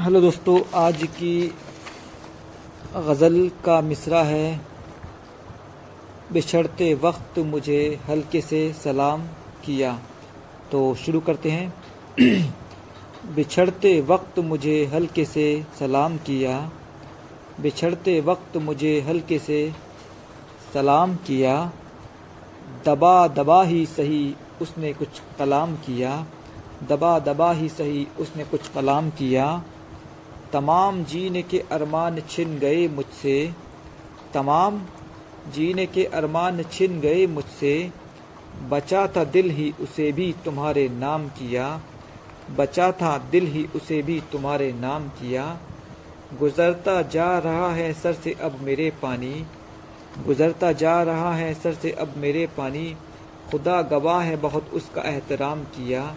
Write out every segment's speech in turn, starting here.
Hello दोस्तों, आज की गज़ल का मिसरा है। बिछड़ते वक्त मुझे हल्के से सलाम किया। तो शुरू करते हैं। बिछड़ते वक्त मुझे हल्के से सलाम किया। बिछड़ते वक्त मुझे हल्के से सलाम किया। दबा दबा ही सही उसने कुछ कलाम किया। दबा दबा ही सही उसने कुछ कलाम किया। तमाम जीने के अरमान छिन गए मुझसे। तमाम जीने के अरमान छिन गए मुझसे। बचा था दिल ही उसे भी तुम्हारे नाम किया। बचा था दिल ही उसे भी तुम्हारे नाम किया। गुजरता जा रहा है सर से अब मेरे पानी। गुजरता जा रहा है सर से अब मेरे पानी। खुदा गवाह है बहुत उसका एहतराम किया।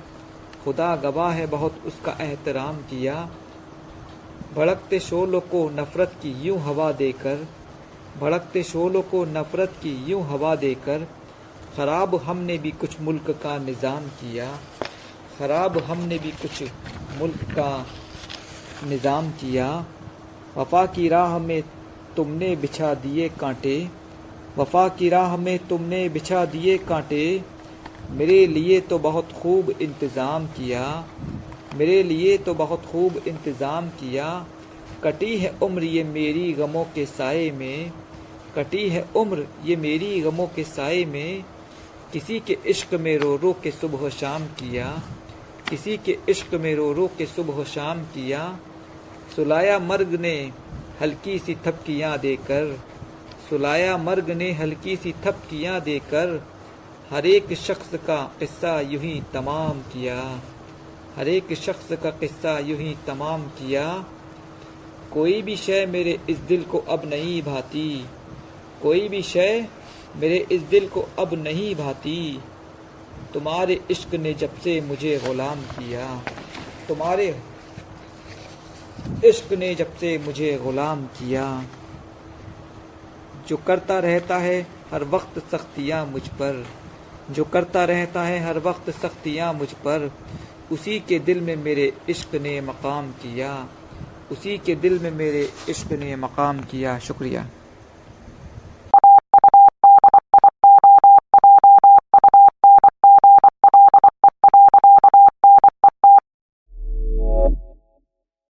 खुदा गवाह है बहुत उसका एहतराम किया। भड़कते शोलों को नफरत की यूँ हवा देकर, भड़कते शोलों को नफरत की यूँ हवा देकर, खराब हमने भी कुछ मुल्क का निज़ाम किया, खराब हमने भी कुछ मुल्क का निज़ाम किया, वफा की राह में तुमने बिछा दिए कांटे, वफा की राह में तुमने बिछा दिए कांटे, मेरे लिए तो बहुत खूब इंतज़ाम किया मेरे लिए तो बहुत खूब इंतज़ाम किया। कटी है उम्र ये मेरी गमों के साए में। कटी है उम्र ये मेरी गमों के साए में। किसी के इश्क में रो रो के सुबह शाम किया। किसी के इश्क में रो रो के सुबह शाम किया। सुलाया मर्ग ने हल्की सी थपकियाँ देकर। सुलाया मर्ग ने हल्की सी थपकियाँ देकर। हर एक शख्स का किस्सा यूँ ही तमाम किया। हर एक शख्स का किस्सा यूँ ही तमाम किया, कोई भी शय मेरे इस दिल को अब नहीं भाती, कोई भी शय मेरे इस दिल को अब नहीं भाती। तुम्हारे इश्क ने जब से मुझे गुलाम किया, तुम्हारे इश्क ने जब से मुझे गुलाम किया। जो करता रहता है हर वक्त सख्तियाँ मुझ पर, जो करता रहता है हर वक्त सख्तियाँ मुझ पर उसी के दिल में मेरे इश्क ने मकाम किया, उसी के दिल में मेरे इश्क ने मकाम किया, शुक्रिया।